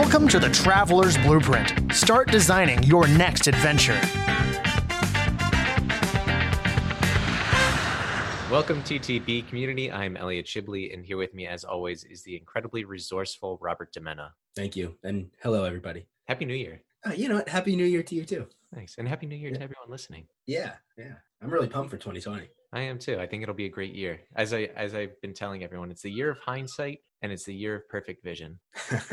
Welcome to the Traveler's Blueprint. Start designing your next adventure. Welcome TTB community. I'm Elliot Shibley, and here with me, as always, is the incredibly resourceful Robert Demena. Thank you, and hello, everybody. Happy New Year! Uh, you know what? Happy New Year to you too. Thanks, and Happy New Year Yeah. to everyone listening. Yeah, yeah. I'm really pumped for 2020. I am too. I think it'll be a great year. As I as I've been telling everyone, it's the year of hindsight, and it's the year of perfect vision.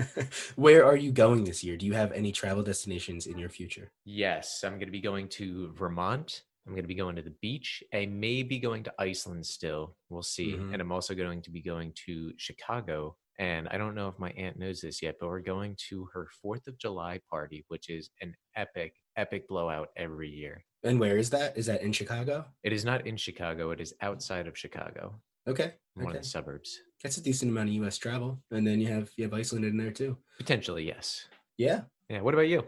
Where are you going this year? Do you have any travel destinations in your future? Yes, I'm going to be going to Vermont. I'm going to be going to the beach. I may be going to Iceland still. We'll see. Mhm. And I'm also going to be going to Chicago. And I don't know if my aunt knows this yet, but we're going to her 4th of July party, which is an epic, epic blowout every year. And where is that? Is that in Chicago? It is not in Chicago, it is outside of Chicago, Okay. in one okay. of the suburbs. That's a decent amount of U.S. travel, and then you have you have Iceland in there too. Potentially, yes. Yeah. Yeah. What about you?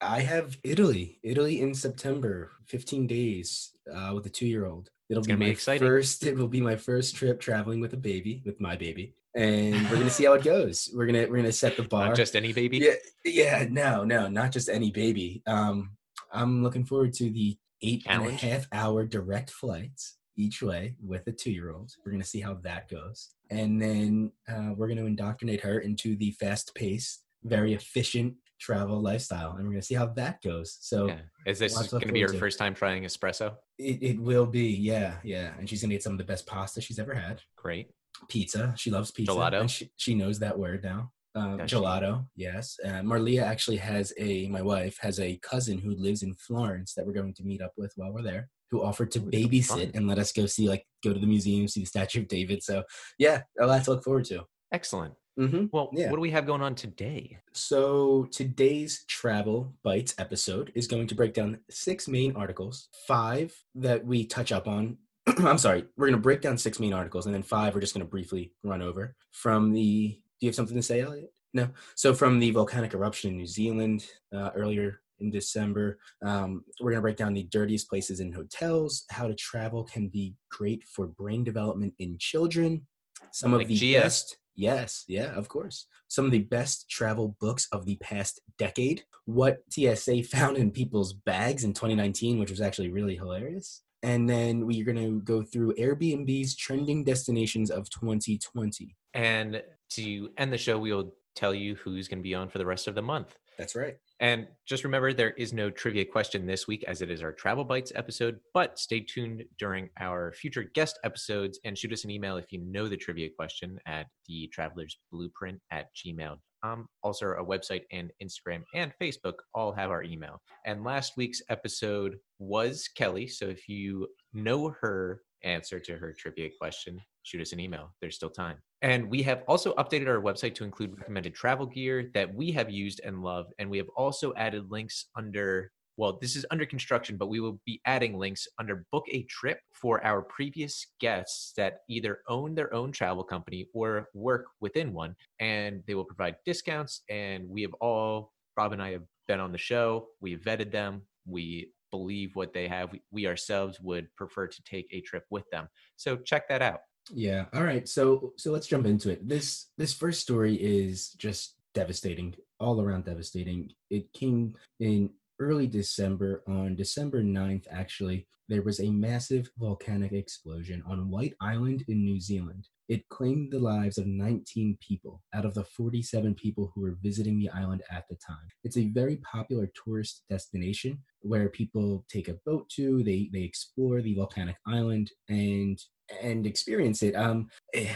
I have Italy. Italy in September, 15 days uh, with a two-year-old. It'll It's be be my exciting. first. It will be my first trip traveling with a baby, with my baby, and we're gonna see how it goes. We're gonna we're gonna set the bar. Not just any baby? Yeah, yeah, no, no, not just any baby. Um, I'm looking forward to the eight and a half hour direct flights each way with a two year old. We're gonna see how that goes, and then uh, we're gonna indoctrinate her into the fast paced, very efficient travel lifestyle, and we're gonna see how that goes. So Yeah. Is this to going to be her to. first time trying espresso? it, it will be, yeah, yeah, and she's gonna get some of the best pasta she's ever had. Great. Pizza, she loves pizza. Gelato? and She, she knows that word now. Um, Does she? gelato, yes. Uh, Marlia actually has a, my wife has a cousin who lives in Florence that we're going to meet up with while we're there, who offered to Ooh, babysit and let us go see, like, go to the museum, see the Statue of David. So, yeah, a lot to look forward to. Excellent. Hmm Well, Yeah. what do we have going on today? So, today's Travel Bites episode is going to break down six main articles, five that we touch up on. I'm sorry, we're going to break down six main articles, and then five we're just going to briefly run over from the. Do you have something to say, Elliot? No. So, from the volcanic eruption in New Zealand uh, earlier in December, um, we're going to break down the dirtiest places in hotels, how to travel can be great for brain development in children, some of the Gia. best. Yes, yeah, of course. Some of the best travel books of the past decade. What TSA found in people's bags in 2019, which was actually really hilarious. And then we're going to go through Airbnb's trending destinations of 2020. And to end the show, we'll tell you who's going to be on for the rest of the month. That's right. And just remember, there is no trivia question this week as it is our Travel Bites episode, but stay tuned during our future guest episodes and shoot us an email if you know the trivia question at the traveler's blueprint at gmail.com. Also, our website and Instagram and Facebook all have our email. And last week's episode was Kelly. So if you know her answer to her trivia question, shoot us an email. There's still time. And we have also updated our website to include recommended travel gear that we have used and love. And we have also added links under, well, this is under construction, but we will be adding links under book a trip for our previous guests that either own their own travel company or work within one. And they will provide discounts. And we have all, Rob and I have been on the show, we have vetted them, we believe what they have. We, we ourselves would prefer to take a trip with them. So check that out. Yeah. All right. So so let's jump into it. This this first story is just devastating, all around devastating. It came in early December on December 9th actually. There was a massive volcanic explosion on White Island in New Zealand. It claimed the lives of 19 people out of the 47 people who were visiting the island at the time. It's a very popular tourist destination where people take a boat to, they they explore the volcanic island and and experience it. Um, eh,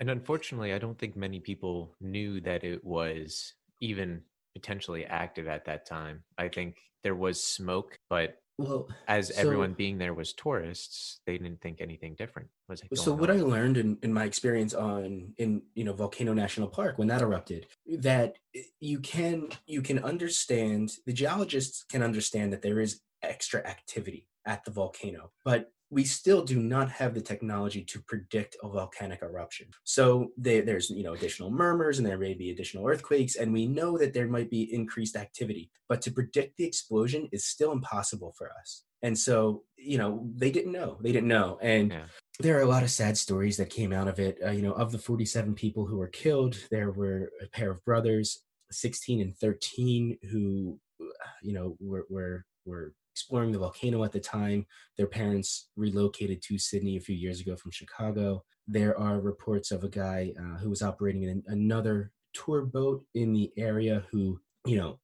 And unfortunately, I don't think many people knew that it was even potentially active at that time. I think there was smoke, but well, as So- everyone being there was tourists, they didn't think anything different was so what on. I learned in, in my experience on in you know Volcano National Park when that erupted, that you can you can understand the geologists can understand that there is extra activity at the volcano, but we still do not have the technology to predict a volcanic eruption. So there, there's you know additional murmurs and there may be additional earthquakes, and we know that there might be increased activity, but to predict the explosion is still impossible for us. And so you know they didn't know, they didn't know, and Yeah. there are a lot of sad stories that came out of it. Uh, you know, of the 47 people who were killed, there were a pair of brothers 16 and 13 who you know were were were exploring the volcano at the time. Their parents relocated to Sydney a few years ago from Chicago. There are reports of a guy uh, who was operating in another tour boat in the area who, you know,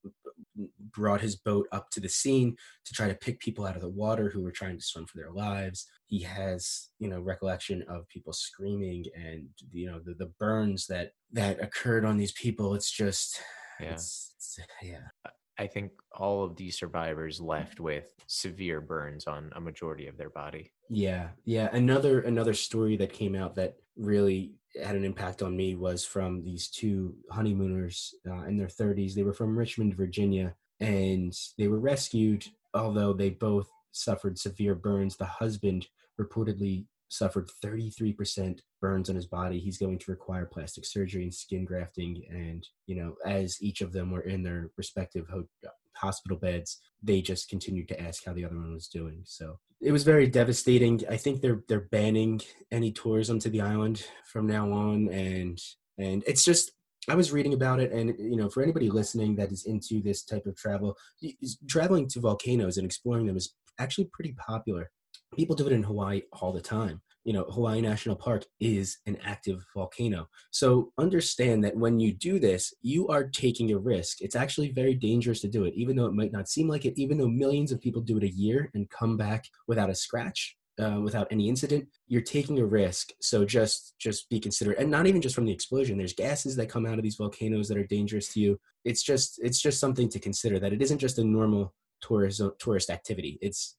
brought his boat up to the scene to try to pick people out of the water who were trying to swim for their lives. He has, you know, recollection of people screaming and you know the, the burns that that occurred on these people. It's just yeah. It's, it's, yeah. I think all of these survivors left with severe burns on a majority of their body. Yeah, yeah. Another another story that came out that really had an impact on me was from these two honeymooners uh, in their 30s. They were from Richmond, Virginia, and they were rescued. Although they both suffered severe burns, the husband reportedly suffered 33% burns on his body. He's going to require plastic surgery and skin grafting. And, you know, as each of them were in their respective ho- hospital beds, they just continued to ask how the other one was doing. So it was very devastating. I think they're they're banning any tourism to the island from now on, and and it's just I was reading about it, and you know, for anybody listening that is into this type of travel, traveling to volcanoes and exploring them is actually pretty popular people do it in Hawaii all the time. You know, Hawaii National Park is an active volcano. So understand that when you do this, you are taking a risk. It's actually very dangerous to do it, even though it might not seem like it, even though millions of people do it a year and come back without a scratch. Uh, without any incident you're taking a risk so just just be considerate and not even just from the explosion there's gases that come out of these volcanoes that are dangerous to you it's just it's just something to consider that it isn't just a normal tourist tourist activity it's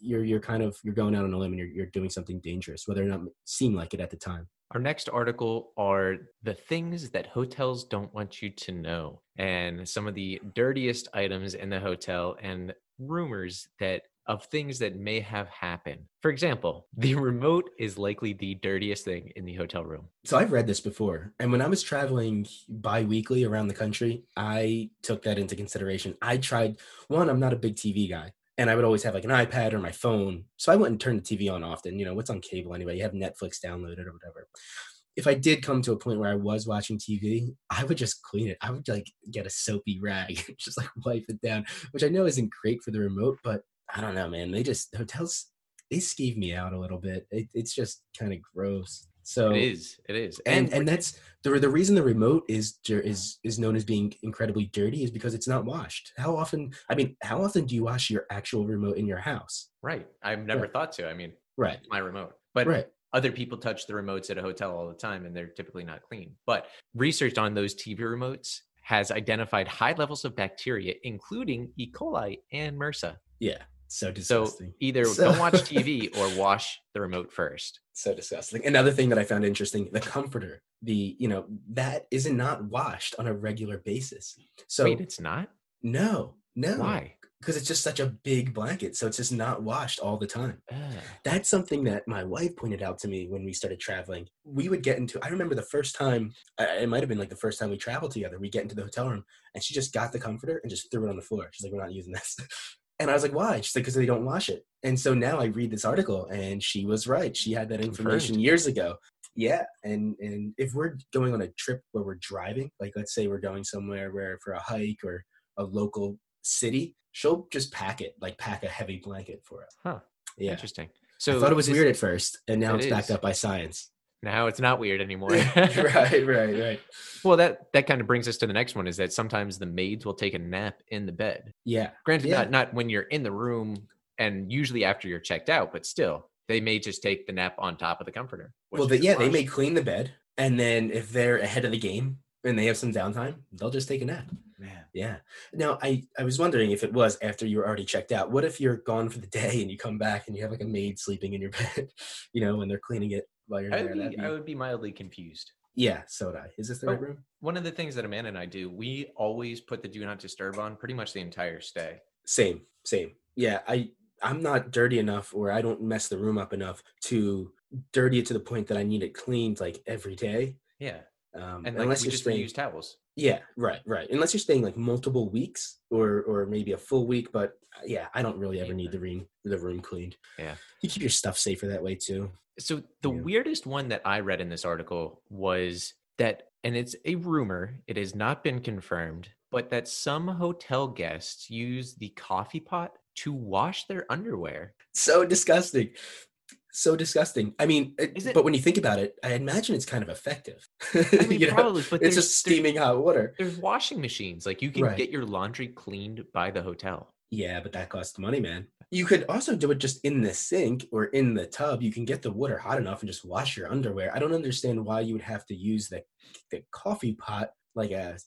you're you're kind of you're going out on a limb and you're, you're doing something dangerous whether or not seem like it at the time our next article are the things that hotels don't want you to know and some of the dirtiest items in the hotel and rumors that of things that may have happened. For example, the remote is likely the dirtiest thing in the hotel room. So I've read this before. And when I was traveling bi-weekly around the country, I took that into consideration. I tried one, I'm not a big TV guy and I would always have like an iPad or my phone. So I wouldn't turn the TV on often. You know, what's on cable anyway? You have Netflix downloaded or whatever. If I did come to a point where I was watching TV, I would just clean it. I would like get a soapy rag, just like wipe it down, which I know isn't great for the remote, but I don't know, man. They just hotels they skeeve me out a little bit. It, it's just kind of gross. So it is. It is. And and, and that's the the reason the remote is is is known as being incredibly dirty is because it's not washed. How often? I mean, how often do you wash your actual remote in your house? Right. I've never right. thought to. I mean, right. My remote, but right. Other people touch the remotes at a hotel all the time, and they're typically not clean. But research on those TV remotes has identified high levels of bacteria, including E. coli and MRSA. Yeah, so disgusting. So either so... don't watch TV or wash the remote first. So disgusting. Another thing that I found interesting, the comforter, the you know, that is not washed on a regular basis. So Wait, it's not? No, no. Why? Because it's just such a big blanket, so it's just not washed all the time. That's something that my wife pointed out to me when we started traveling. We would get into. I remember the first time. It might have been like the first time we traveled together. We get into the hotel room, and she just got the comforter and just threw it on the floor. She's like, "We're not using this." And I was like, why? She's like, because they don't wash it. And so now I read this article and she was right. She had that information Confirmed. years ago. Yeah. And and if we're going on a trip where we're driving, like let's say we're going somewhere where for a hike or a local city, she'll just pack it, like pack a heavy blanket for us. Huh. Yeah. Interesting. So I thought it was weird at first, and now it it's is. backed up by science. Now it's not weird anymore. right, right, right. Well, that that kind of brings us to the next one is that sometimes the maids will take a nap in the bed. Yeah. Granted, yeah. not not when you're in the room and usually after you're checked out, but still, they may just take the nap on top of the comforter. Well, the, yeah, they may clean the bed, and then if they're ahead of the game and they have some downtime, they'll just take a nap. Man. Yeah. Now, I I was wondering if it was after you were already checked out. What if you're gone for the day and you come back and you have like a maid sleeping in your bed, you know, when they're cleaning it while you're I there. Would be, be... I would be mildly confused. Yeah, so would I. Is this the right room? One of the things that Amanda and I do, we always put the do not disturb on pretty much the entire stay. Same, same. Yeah, I I'm not dirty enough or I don't mess the room up enough to dirty it to the point that I need it cleaned like every day. Yeah. Um, and like, unless we just staying, reuse towels. Yeah, right, right. Unless you're staying like multiple weeks or or maybe a full week, but uh, yeah, I don't really ever need the room the room cleaned. Yeah. You keep your stuff safer that way too. So the yeah. weirdest one that I read in this article was that and it's a rumor, it has not been confirmed, but that some hotel guests use the coffee pot to wash their underwear. So disgusting. So disgusting. I mean, it- it- but when you think about it, I imagine it's kind of effective. I mean, You know, probably, but it's just steaming hot water. There's washing machines. Like you can Right. get your laundry cleaned by the hotel. Yeah, but that costs money, man. You could also do it just in the sink or in the tub. You can get the water hot enough and just wash your underwear. I don't understand why you would have to use the the coffee pot like a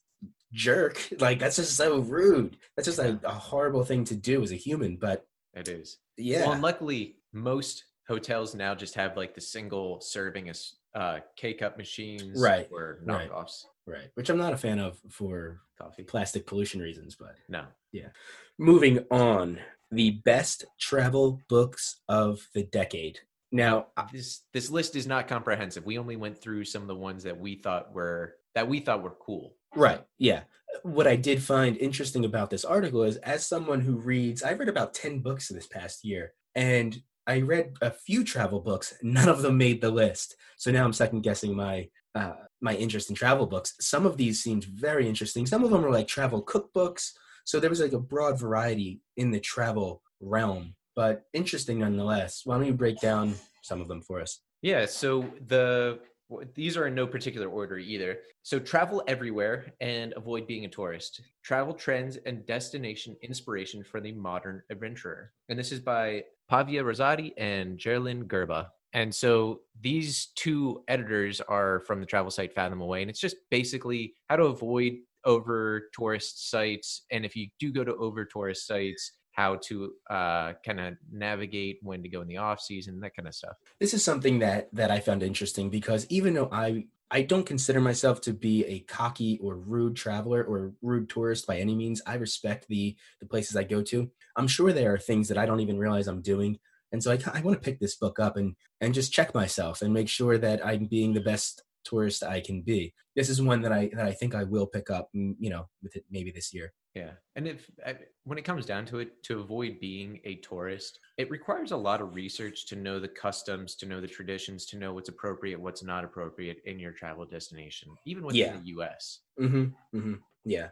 jerk. Like that's just so rude. That's just a, a horrible thing to do as a human. But It is. yeah, Well, and luckily, most hotels now just have like the single serving as uh, K cup machines, Right, Or knockoffs right. Which I'm not a fan of for coffee. plastic pollution reasons. But No, yeah. moving on, the best travel books of the decade. Now, this this list is not comprehensive. We only went through some of the ones that we thought were that we thought were cool. Right. Yeah. What I did find interesting about this article is as someone who reads, I've read about 10 books this past year and I read a few travel books. None of them made the list. So now I'm second guessing my uh, my interest in travel books. Some of these seemed very interesting. Some of them are like travel cookbooks. So there was like a broad variety in the travel realm, but interesting nonetheless. Why don't you break down some of them for us? Yeah. So the these are in no particular order either. So travel everywhere and avoid being a tourist. Travel trends and destination inspiration for the modern adventurer. And this is by Pavia Rosati and Jeralyn Gerba. And so these two editors are from the travel site Fathom Away, and it's just basically how to avoid over tourist sites, and if you do go to over tourist sites, how to uh, kind of navigate when to go in the off season, that kind of stuff. this is something that that I found interesting because even though I I don't consider myself to be a cocky or rude traveler or rude tourist by any means. I respect the the places I go to. I'm sure there are things that I don't even realize I'm doing, and so I I want to pick this book up and and just check myself and make sure that I'm being the best tourist I can be. This is one that I that I think I will pick up. mm, You know, with it maybe this year. Yeah, and if when it comes down to it, to avoid being a tourist, it requires a lot of research to know the customs, to know the traditions, to know what's appropriate, what's not appropriate in your travel destination, even within Yeah. the U.S. Mm-hmm. Mm-hmm. Yeah.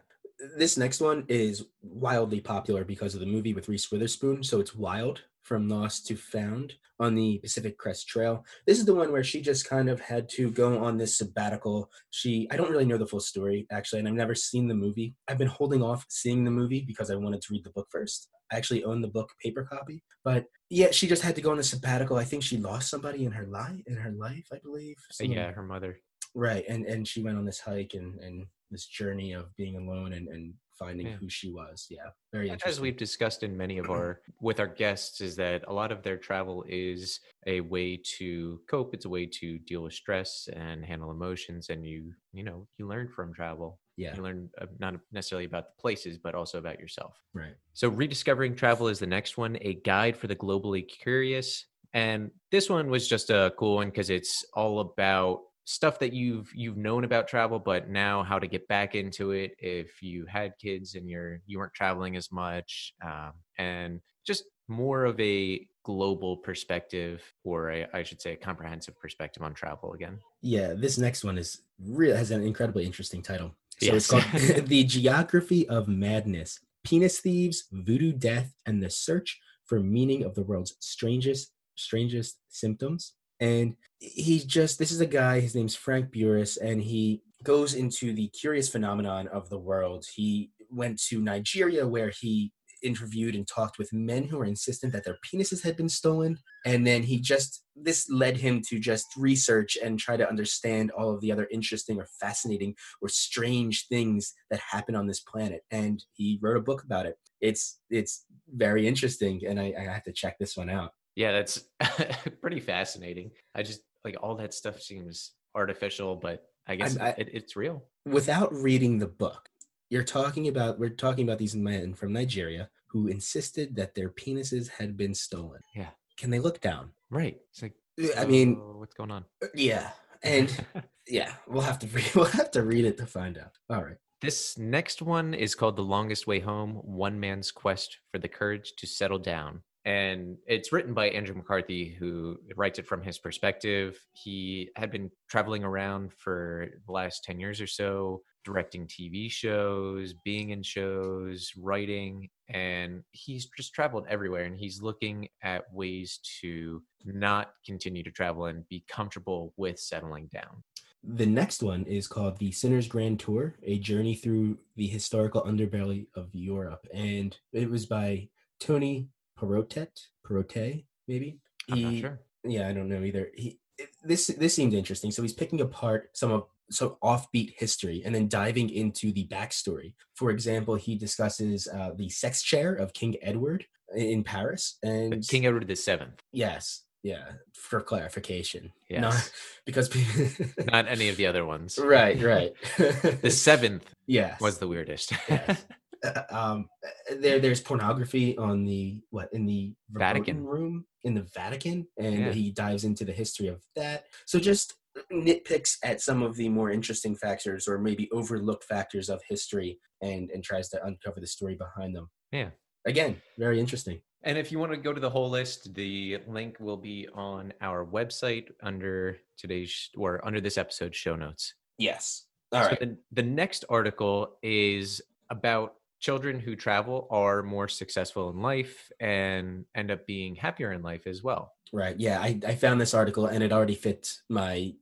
This next one is wildly popular because of the movie with Reese Witherspoon. So it's Wild from Lost to Found on the Pacific Crest Trail. This is the one where she just kind of had to go on this sabbatical. She, I don't really know the full story actually, and I've never seen the movie. I've been holding off seeing the movie because I wanted to read the book first. I actually own the book paper copy, but yeah, she just had to go on a sabbatical. I think she lost somebody in her life, in her life, I believe. Someone- yeah, her mother. right and and she went on this hike and and this journey of being alone and and finding Yeah. who she was yeah very As we've discussed in many of our with our guests, is that a lot of their travel is a way to cope. It's a way to deal with stress and handle emotions, and you you know you learn from travel. yeah You learn uh, not necessarily about the places, but also about yourself. right So, rediscovering travel is the next one, a guide for the globally curious. And this one was just a cool one because it's all about stuff that you've you've known about travel, but now how to get back into it if you had kids and you're you weren't traveling as much, um, and just more of a global perspective, or a, I should say, a comprehensive perspective on travel again. yeah this next one is real has an incredibly interesting title. So it's called the geography of madness penis thieves voodoo death and the search for meaning of the world's strangest strangest symptoms and he's just this is a guy his name's Frank Bures and he goes into the curious phenomenon of the world. He went to nigeria where he interviewed and talked with men who were insistent that their penises had been stolen. And then he just this led him to just research and try to understand all of the other interesting or fascinating or strange things that happen on this planet. And he wrote a book about it. It's it's very interesting and i, I have to check this one out Yeah, that's pretty fascinating. I just like all that stuff seems artificial, but I guess I- it, it's real. without reading the book you're talking about we're talking about these men from nigeria who insisted that their penises had been stolen Yeah. can they look down Right. It's like, uh, i mean what's going on? Uh, yeah and yeah we'll have to read we'll have to read it to find out all right this next one is called The Longest Way Home One Man's Quest for the Courage to Settle Down. And it's written by Andrew McCarthy, who writes it from his perspective. He had been traveling around for the last 10 years or so, directing TV shows, being in shows, writing, and he's just traveled everywhere. And he's looking at ways to not continue to travel and be comfortable with settling down. The next one is called The Sinner's Grand Tour, a journey through the historical underbelly of Europe. And it was by Tony Perrottet, Perote, maybe. I'm He- not sure. Yeah, I don't know either. He this this seemed interesting. So he's picking apart some of some offbeat history and then diving into the backstory. For example, he discusses uh, the sex chair of King Edward in Paris, and But King Edward the Seventh, yes, yeah, for clarification, yes, not because not any of the other ones. right, right. The seventh yes, was the weirdest. Yes. um there there's pornography on the what in the Vatican. Room in the Vatican and Yeah. he dives into the history of that so just nitpicks at some of the more interesting factors or maybe overlooked factors of history and and tries to uncover the story behind them Yeah. again very interesting And if you want to go to the whole list, the link will be on our website under today's or under this episode's show notes. yes all so right the, the next article is about children who travel are more successful in life and end up being happier in life as well. right yeah i i found this article and it already fit my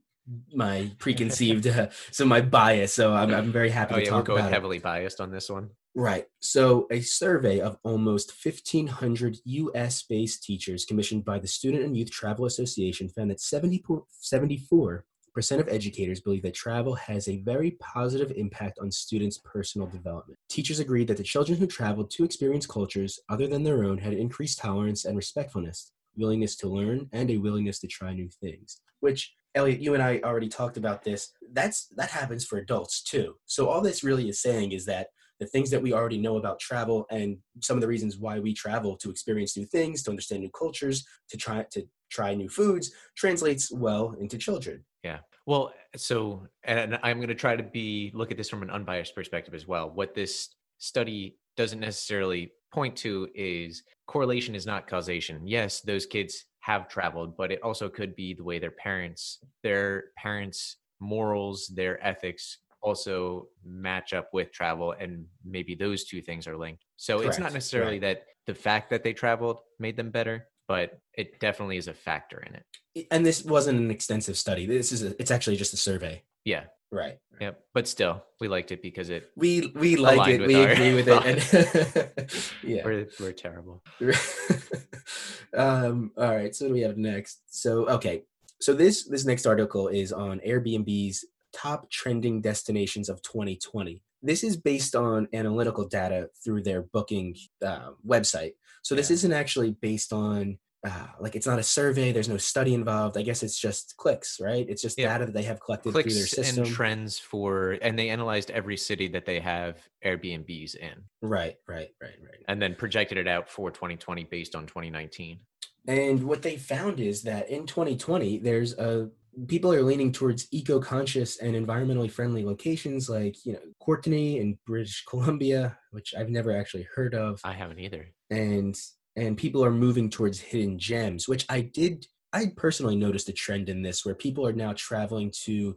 my preconceived uh, so my bias so i'm, I'm very happy Oh to yeah, we're talk both about it heavily biased on this one. Right. So, a survey of almost 1,500 US based teachers commissioned by the Student and Youth Travel Association found that 70, 74% of educators believe that travel has a very positive impact on students' personal development. Teachers agreed that the children who traveled to experience cultures other than their own had increased tolerance and respectfulness, willingness to learn, and a willingness to try new things. Which, Elliot, you and I already talked about this. That's that happens for adults too. So all this really is saying is that the things that we already know about travel and some of the reasons why we travel to experience new things to understand new cultures to try to try new foods translates well into children Well, so and I'm going to try to be look at this from an unbiased perspective as well. What this study doesn't necessarily point to is correlation is not causation. Yes, those kids have traveled, but it also could be the way their parents, their parents' morals, their ethics also match up with travel and maybe those two things are linked. So it's not necessarily right. that the fact that they traveled made them better, but it definitely is a factor in it. and this wasn't an extensive study. This is a, it's actually just a survey. Yeah. right. Yep. But still, we liked it because it we we like it. we agree with it. and yeah. We're we're terrible. um all right. So what do we have next? So okay. So this this next article is on airbnb's top trending destinations of 2020 this is based on analytical data through their booking uh, website so this Yeah. isn't actually based on uh, like it's not a survey there's no study involved i guess it's just clicks right it's just Yeah. data that they have collected through their system and trends for and they analyzed every city that they have Airbnbs in right right right right and then projected it out for 2020 based on 2019. And what they found is that in 2020, there's a people are leaning towards eco-conscious and environmentally friendly locations like you know Courtenay in British Columbia, which I've never actually heard of, I haven't either. and and people are moving towards hidden gems, which I did. I personally noticed a trend in this where people are now traveling to.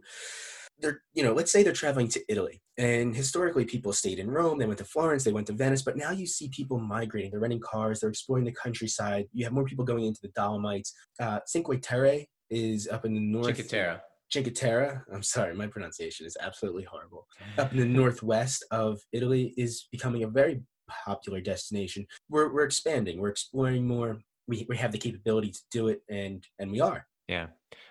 They're, you know, let's say they're traveling to Italy, and historically people stayed in Rome. They went to Florence, they went to Venice, but now you see people migrating. They're renting cars, they're exploring the countryside. You have more people going into the Dolomites. Uh, Cinque Terre is up in the north. Terre. Cinque Terre. I'm sorry, my pronunciation is absolutely horrible. Up in the northwest of Italy is becoming a very popular destination. We're we're expanding. We're exploring more. We we have the capability to do it, and and we are. Yeah.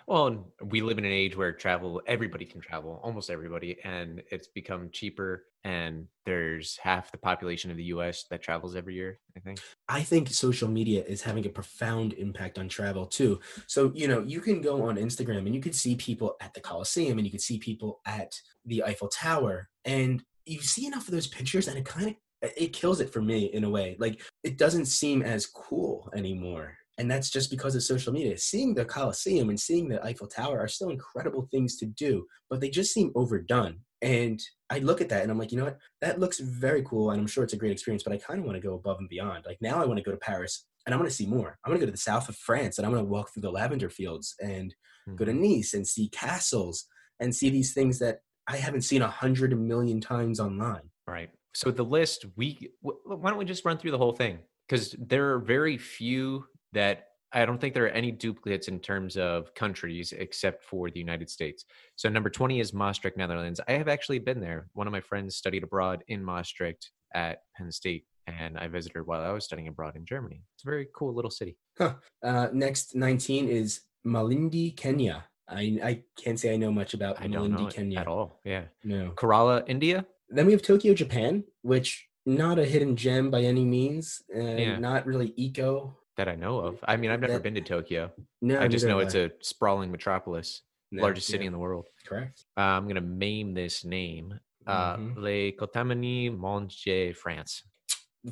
Well, we live in an age where travel, everybody can travel, almost everybody, and it's become cheaper. And there's half the population of the US that travels every year, I think. I think social media is having a profound impact on travel too. So, you know, you can go on Instagram and you could see people at the Coliseum and you could see people at the Eiffel Tower and you see enough of those pictures and it kind of it kills it for me in a way. Like it doesn't seem as cool anymore. And that's just because of social media. Seeing the Colosseum and seeing the Eiffel Tower are still incredible things to do, but they just seem overdone. And I look at that and I'm like, you know what? That looks very cool. And I'm sure it's a great experience, but I kind of want to go above and beyond. Like now I want to go to Paris and I want to see more. I want to go to the south of France and I want to walk through the lavender fields and go to Mhm. Nice and see castles and see these things that I haven't seen a hundred million times online. Right. So the list, we why don't we just run through the whole thing? Because there are very few that I don't think there are any duplicates in terms of countries except for the United States. So number 20 is Maastricht, Netherlands. I have actually been there. One of my friends studied abroad in Maastricht at Penn State, and I visited while I was studying abroad in Germany. It's a very cool little city. Uh, next, 19 is Malindi, Kenya. I, I can't say I know much about I don't know Malindi, Kenya. at all. Yeah. No. Kerala, India. Then we have Tokyo, Japan, which not a hidden gem by any means, and Yeah. not really eco. That I know of. I mean, I've never That- been to Tokyo. No, I just know it's I. a sprawling metropolis, No, largest city yeah, in the world. correct. Uh, I'm gonna maim this name. Uh, Mhm. Les Cotamini Monge, France.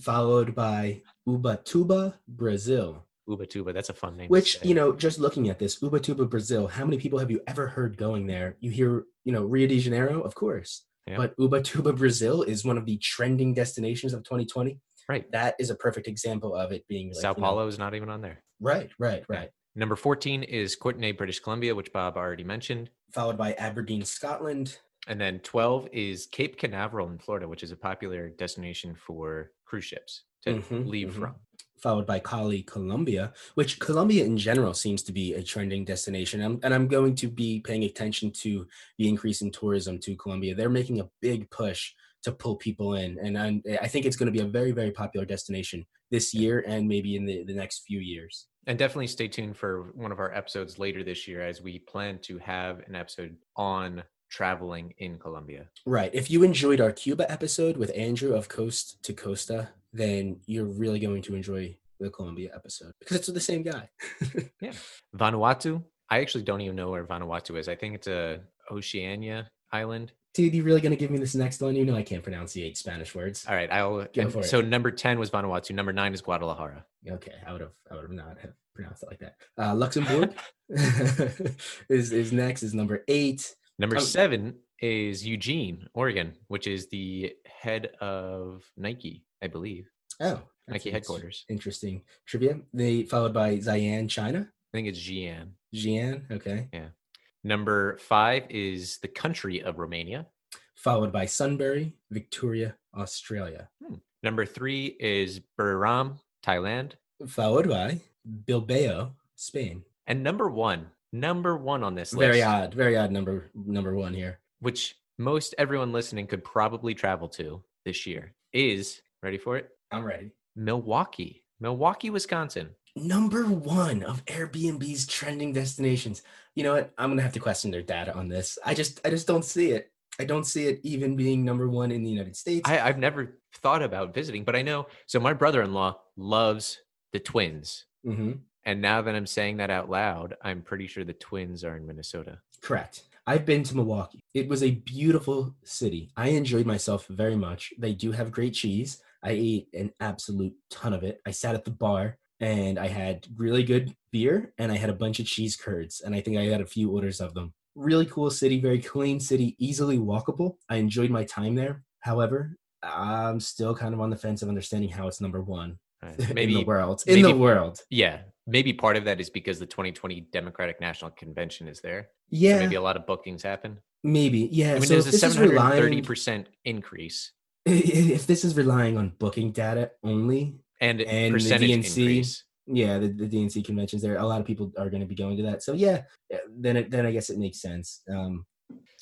Followed by Ubatuba, Brazil. Ubatuba. That's a fun name. Which you know, just looking at this, Ubatuba, Brazil. How many people have you ever heard going there? You hear, you know, Rio de Janeiro, of course, Yeah. but Ubatuba, Brazil is one of the trending destinations of 2020. Right. That is a perfect example of it being like, Sao you know- Paulo is not even on there. right, right, right. Number 14 is Courtenay, British Columbia, which Bob already mentioned. Followed by Aberdeen, Scotland. And then 12 is Cape Canaveral in Florida, which is a popular destination for cruise ships to Mhm, leave mhm. from. followed by Cali, Colombia, which Colombia in general seems to be a trending destination. I'm, and I'm going to be paying attention to the increase in tourism to Colombia. They're making a big push to pull people in. And I'm, I think it's going to be a very, very popular destination this year and maybe in the, the next few years. And definitely stay tuned for one of our episodes later this year as we plan to have an episode on traveling in Colombia. Right. If you enjoyed our Cuba episode with Andrew of Coast to Costa, then you're really going to enjoy the Colombia episode because it's the same guy. Yeah. Vanuatu. I actually don't even know where Vanuatu is. I think it's a Oceania island. Dude, you really going to give me this next one? You know I can't pronunciate Spanish words. All right, I'll. Go for it. so number ten was Vanuatu. Number nine is Guadalajara. Okay, I would have I would have not have pronounced it like that. Uh, Luxembourg is is next is number eight. Number Oh. seven is Eugene, Oregon, which is the head of Nike, I believe. Oh, Nike headquarters. Interesting trivia. They followed by Xi'an, China. I think it's Xi'an. Xi'an, okay. Number five is the country of Romania. Followed by Sunbury, Victoria, Australia. Hmm. Number three is Buriram, Thailand. Followed by Bilbao, Spain. And number one, number one on this list, Very odd, very odd number number one here. which most everyone listening could probably travel to this year, is ready for it? I'm ready. Milwaukee, Milwaukee, Wisconsin. Number one of Airbnb's trending destinations. You know what? I'm gonna have to question their data on this. I just I just don't see it. I don't see it even being number one in the United States. I, I've never thought about visiting, but I know. So my brother-in-law loves the Twins, hmm and now that I'm saying that out loud, I'm pretty sure the Twins are in Minnesota. Correct. I've been to Milwaukee. It was a beautiful city. I enjoyed myself very much. They do have great cheese. I ate an absolute ton of it. I sat at the bar and I had really good beer and I had a bunch of cheese curds and I think I had a few orders of them. Really cool city, very clean city, easily walkable. I enjoyed my time there. However, I'm still kind of on the fence of understanding how it's number one Uh, in the Maybe, world. In the world. yeah, maybe part of that is because the 2020 Democratic National Convention is there. So Yeah, maybe a lot of bookings happen. maybe. Yeah. I mean, so there's a this is relying, 730% increase if this is relying on booking data only, and, And the percentage DNC increase. yeah, the, the DNC conventions there, a lot of people are going to be going to that. So yeah, yeah, then it, then I guess it makes sense. Um,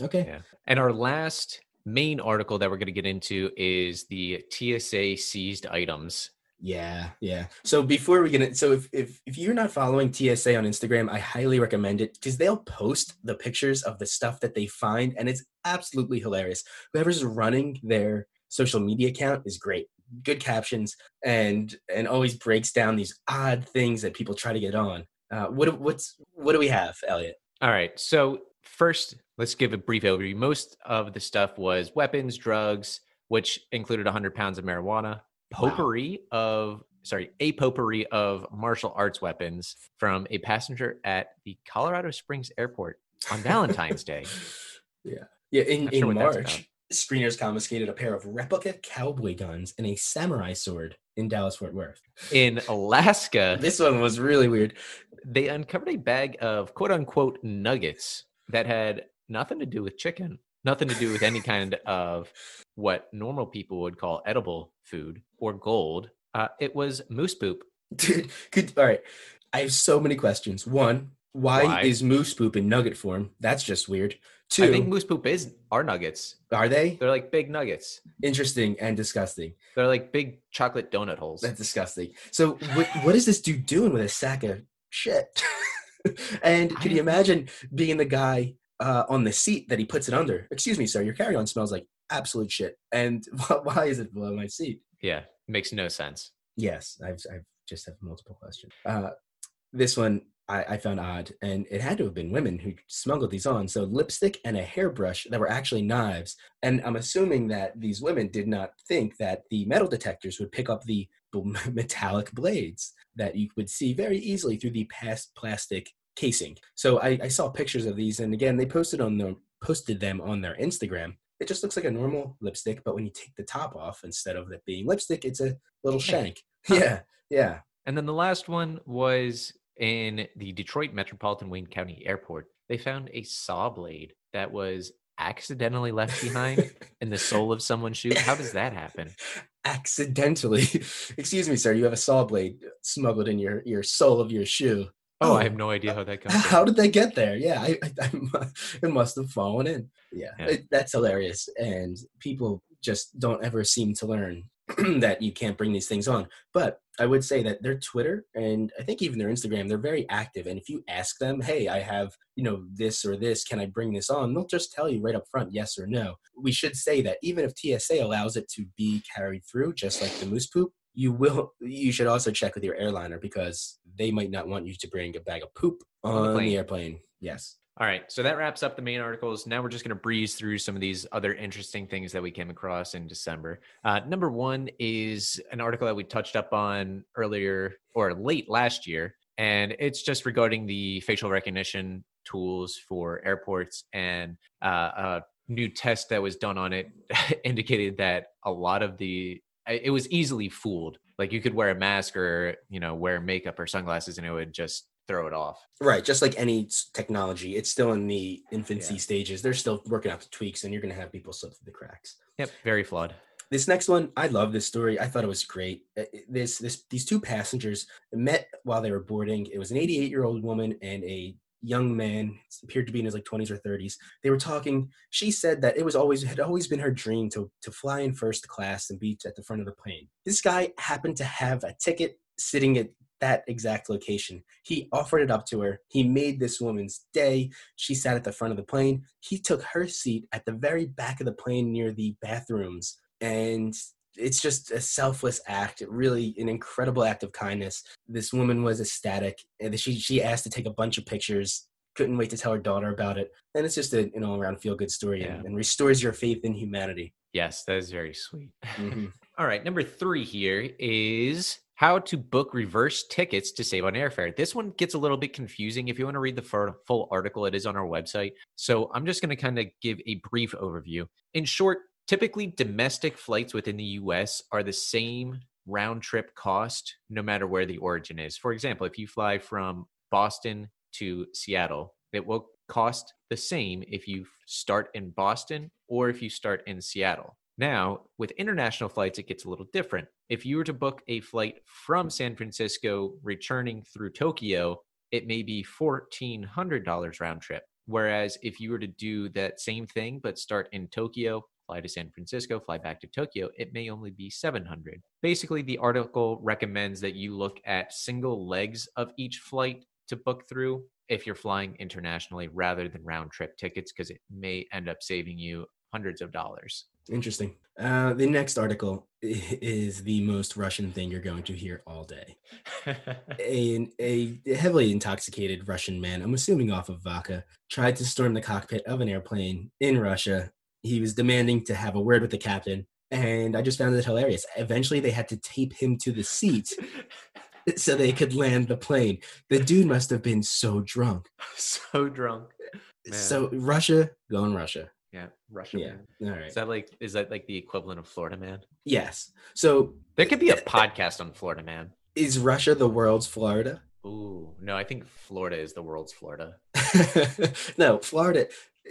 okay. Yeah. And our last main article that we're going to get into is the TSA seized items. Yeah, yeah. So before we get it, so if, if if you're not following TSA on Instagram, I highly recommend it because they'll post the pictures of the stuff that they find, and it's absolutely hilarious. Whoever's running their social media account is great. Good captions and and always breaks down these odd things that people try to get on. Uh, what what's what do we have, Elliot? All right. So, first, let's give a brief overview. Most of the stuff was weapons, drugs, which included 100 pounds of marijuana, potpourri of, sorry, a potpourri of martial arts weapons from a passenger at the Colorado Springs airport on Valentine's Day. Yeah, yeah. In in sure what that's about. March, Screeners confiscated a pair of replica cowboy guns and a samurai sword in Dallas Fort Worth. In Alaska, This one was really weird. they uncovered a bag of quote unquote nuggets that had nothing to do with chicken, nothing to do with any kind of what normal people would call edible food or gold. Uh, it was moose poop. Dude, could all right. I have so many questions. One, why, Why? is moose poop in nugget form? That's just weird. Two, I think moose poop is are nuggets. are they They're like big nuggets. interesting and disgusting? They're like big chocolate donut holes. That's disgusting. So, what, what is this dude doing with a sack of shit? and can you imagine being the guy uh, on the seat that he puts it under? Excuse me, sir, your carry-on smells like absolute shit. And why is it below my seat? yeah, makes no sense. Yes, I've I've just have multiple questions. Uh, this one I, I found odd, and it had to have been women who smuggled these on. So lipstick and a hairbrush that were actually knives, and I'm assuming that these women did not think that the metal detectors would pick up the metallic blades that you would see very easily through the past plastic casing. So I, I saw pictures of these, and again, they posted on the posted them on their Instagram. It just looks like a normal lipstick, but when you take the top off, instead of it being lipstick, it's a little Shank. shank. Yeah, yeah. And then the last one was in the Detroit Metropolitan Wayne County Airport. They found a saw blade that was accidentally left behind in the sole of someone's shoe. How does that happen? Accidentally, excuse me, sir. You have a saw blade smuggled in your your sole of your shoe. Oh, Oh, I have no idea how that comes. How did they get there? Yeah, I, I, I it must have fallen in. Yeah, Yeah. it- that's hilarious. And people just don't ever seem to learn that you can't bring these things on. But I would say that their Twitter and I think even their Instagram, they're very active. And if you ask them, hey, I have, you know, this or this, can I bring this on? They'll just tell you right up front, yes or no. We should say that even if TSA allows it to be carried through, just like the moose poop, you will you should also check with your airliner because they might not want you to bring a bag of poop the on the, plane. airplane. Yes. All right, so that wraps up the main articles. Now we're just going to breeze through some of these other interesting things that we came across in December. Uh, number one is an article that we touched up on earlier or late last year, and it's just regarding the facial recognition tools for airports and uh, a new test that was done on it indicated that a lot of the it was easily fooled. Like you could wear a mask or you know wear makeup or sunglasses, and it would just throw it off. Right, just like any technology, it's still in the infancy Yeah. stages. They're still working out the tweaks, and you're going to have people slip through the cracks. Yep, very flawed. This next one, I love this story. I thought it was great. This, this, these two passengers met while they were boarding. It was an 88 year old woman and a young man, appeared to be in his like 20s or 30s. They were talking. She said that it was always had always been her dream to to fly in first class and be at the front of the plane. This guy happened to have a ticket sitting at that exact location. He offered it up to her. He made this woman's day. She sat at the front of the plane. He took her seat at the very back of the plane near the bathrooms. And it's just a selfless act, really an incredible act of kindness. This woman was ecstatic. And she, she asked to take a bunch of pictures, couldn't wait to tell her daughter about it. And it's just a, an all around feel good story Yeah. and, and restores your faith in humanity. Yes, that is very sweet. Mhm. All right, number three here is how to book reverse tickets to save on airfare. This one gets a little bit confusing. If you want to read the full article, it is on our website. So I'm just going to kind of give a brief overview. In short, typically domestic flights within the US are the same round trip cost no matter where the origin is. For example, if you fly from Boston to Seattle, it will cost the same if you start in Boston or if you start in Seattle. Now, with international flights, it gets a little different. If you were to book a flight from San Francisco returning through Tokyo, it may be $1,400 round trip. Whereas if you were to do that same thing, but start in Tokyo, fly to San Francisco, fly back to Tokyo, it may only be 700. Basically, the article recommends that you look at single legs of each flight to book through if you're flying internationally rather than round trip tickets because it may end up saving you hundreds of dollars. Interesting. Uh, the next article is the most Russian thing you're going to hear all day. a, a heavily intoxicated Russian man, I'm assuming off of vodka, tried to storm the cockpit of an airplane in Russia. He was demanding to have a word with the captain, and I just found it hilarious. Eventually, they had to tape him to the seat so they could land the plane. The dude must have been so drunk. so drunk. Man. So, Russia, going Russia. Yeah, Russia. Yeah. Man. All right. Is that like is that like the equivalent of Florida Man? yes. So There could be a podcast on Florida Man. is Russia the world's Florida? Ooh, no, I think Florida is the world's Florida. no, Florida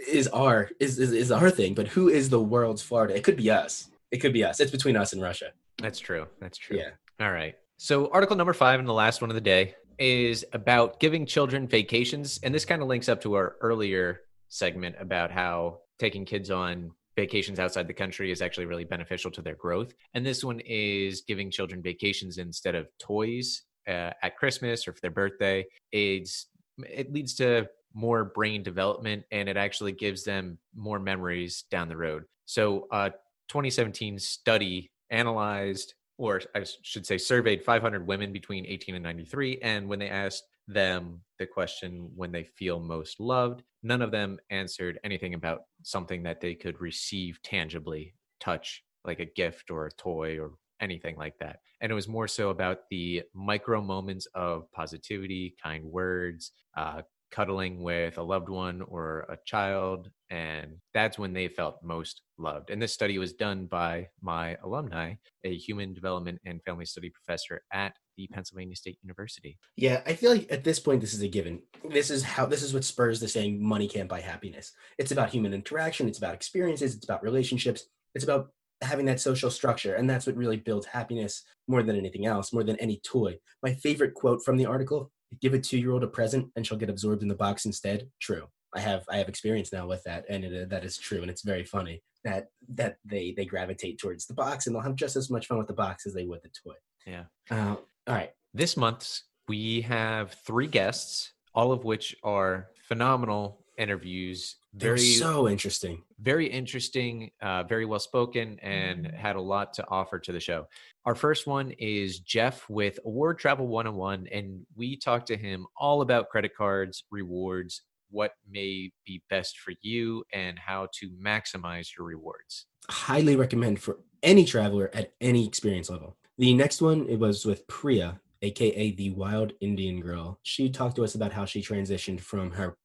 is our is, is is our thing, but who is the world's Florida? It could be us. It could be us. It's between us and Russia. That's true. That's true. Yeah. All right. So, article number five and the last one of the day is about giving children vacations. And this kind of links up to our earlier segment about how taking kids on vacations outside the country is actually really beneficial to their growth. And this one is giving children vacations instead of toys uh, at Christmas or for their birthday. It's, it leads to more brain development and it actually gives them more memories down the road. So, a 2017 study analyzed or I should say surveyed 500 women between 18 and 93 and when they asked them the question when they feel most loved none of them answered anything about something that they could receive tangibly touch like a gift or a toy or anything like that. And it was more so about the micro moments of positivity kind words uh, cuddling with a loved one or a child and that's when they felt most loved and this study was done by my alumni a human development and family study professor at the pennsylvania state university Yeah, I feel like at this point this is a given. This is how this is what spurs the saying money can't buy happiness. It's about human interaction, it's about experiences, it's about relationships, it's about having that social structure and that's what really builds happiness more than anything else, more than any toy. My favorite quote from the article, give a 2-year-old a present and she'll get absorbed in the box instead. True. I have I have experience now with that and it, that is true and it's very funny that that they they gravitate towards the box and they'll have just as much fun with the box as they would the toy. Yeah. Uh, all right. this month we have three guests all of which are phenomenal interviews They're very so interesting. very interesting, uh, very well spoken, and had a lot to offer to the show. Our first one is Jeff with Award Travel 101, and we talked to him all about credit cards, rewards, what may be best for you, and how to maximize your rewards. highly recommend for any traveler at any experience level. The next one it was with Priya, aka the Wild Indian Girl. She talked to us about how she transitioned from her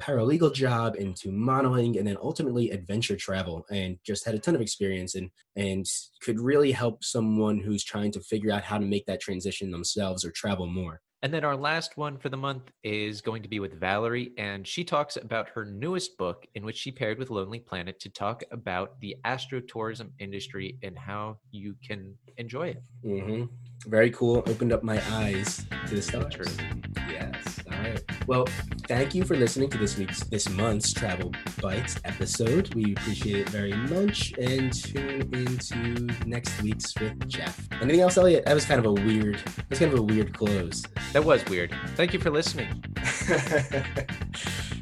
paralegal job into modeling and then ultimately adventure travel and just had a ton of experience and and could really help someone who's trying to figure out how to make that transition themselves or travel more. And then our last one for the month is going to be with Valerie, and she talks about her newest book, in which she paired with Lonely Planet to talk about the astrotourism industry and how you can enjoy it. hmm Very cool. Opened up my eyes to the stars. True. Yes. Right. Well, thank you for listening to this week's, this month's Travel Bites episode. We appreciate it very much, and tune into next week's with Jeff. Anything else, Elliot? That was kind of a weird. That was kind of a weird close. That was weird. Thank you for listening.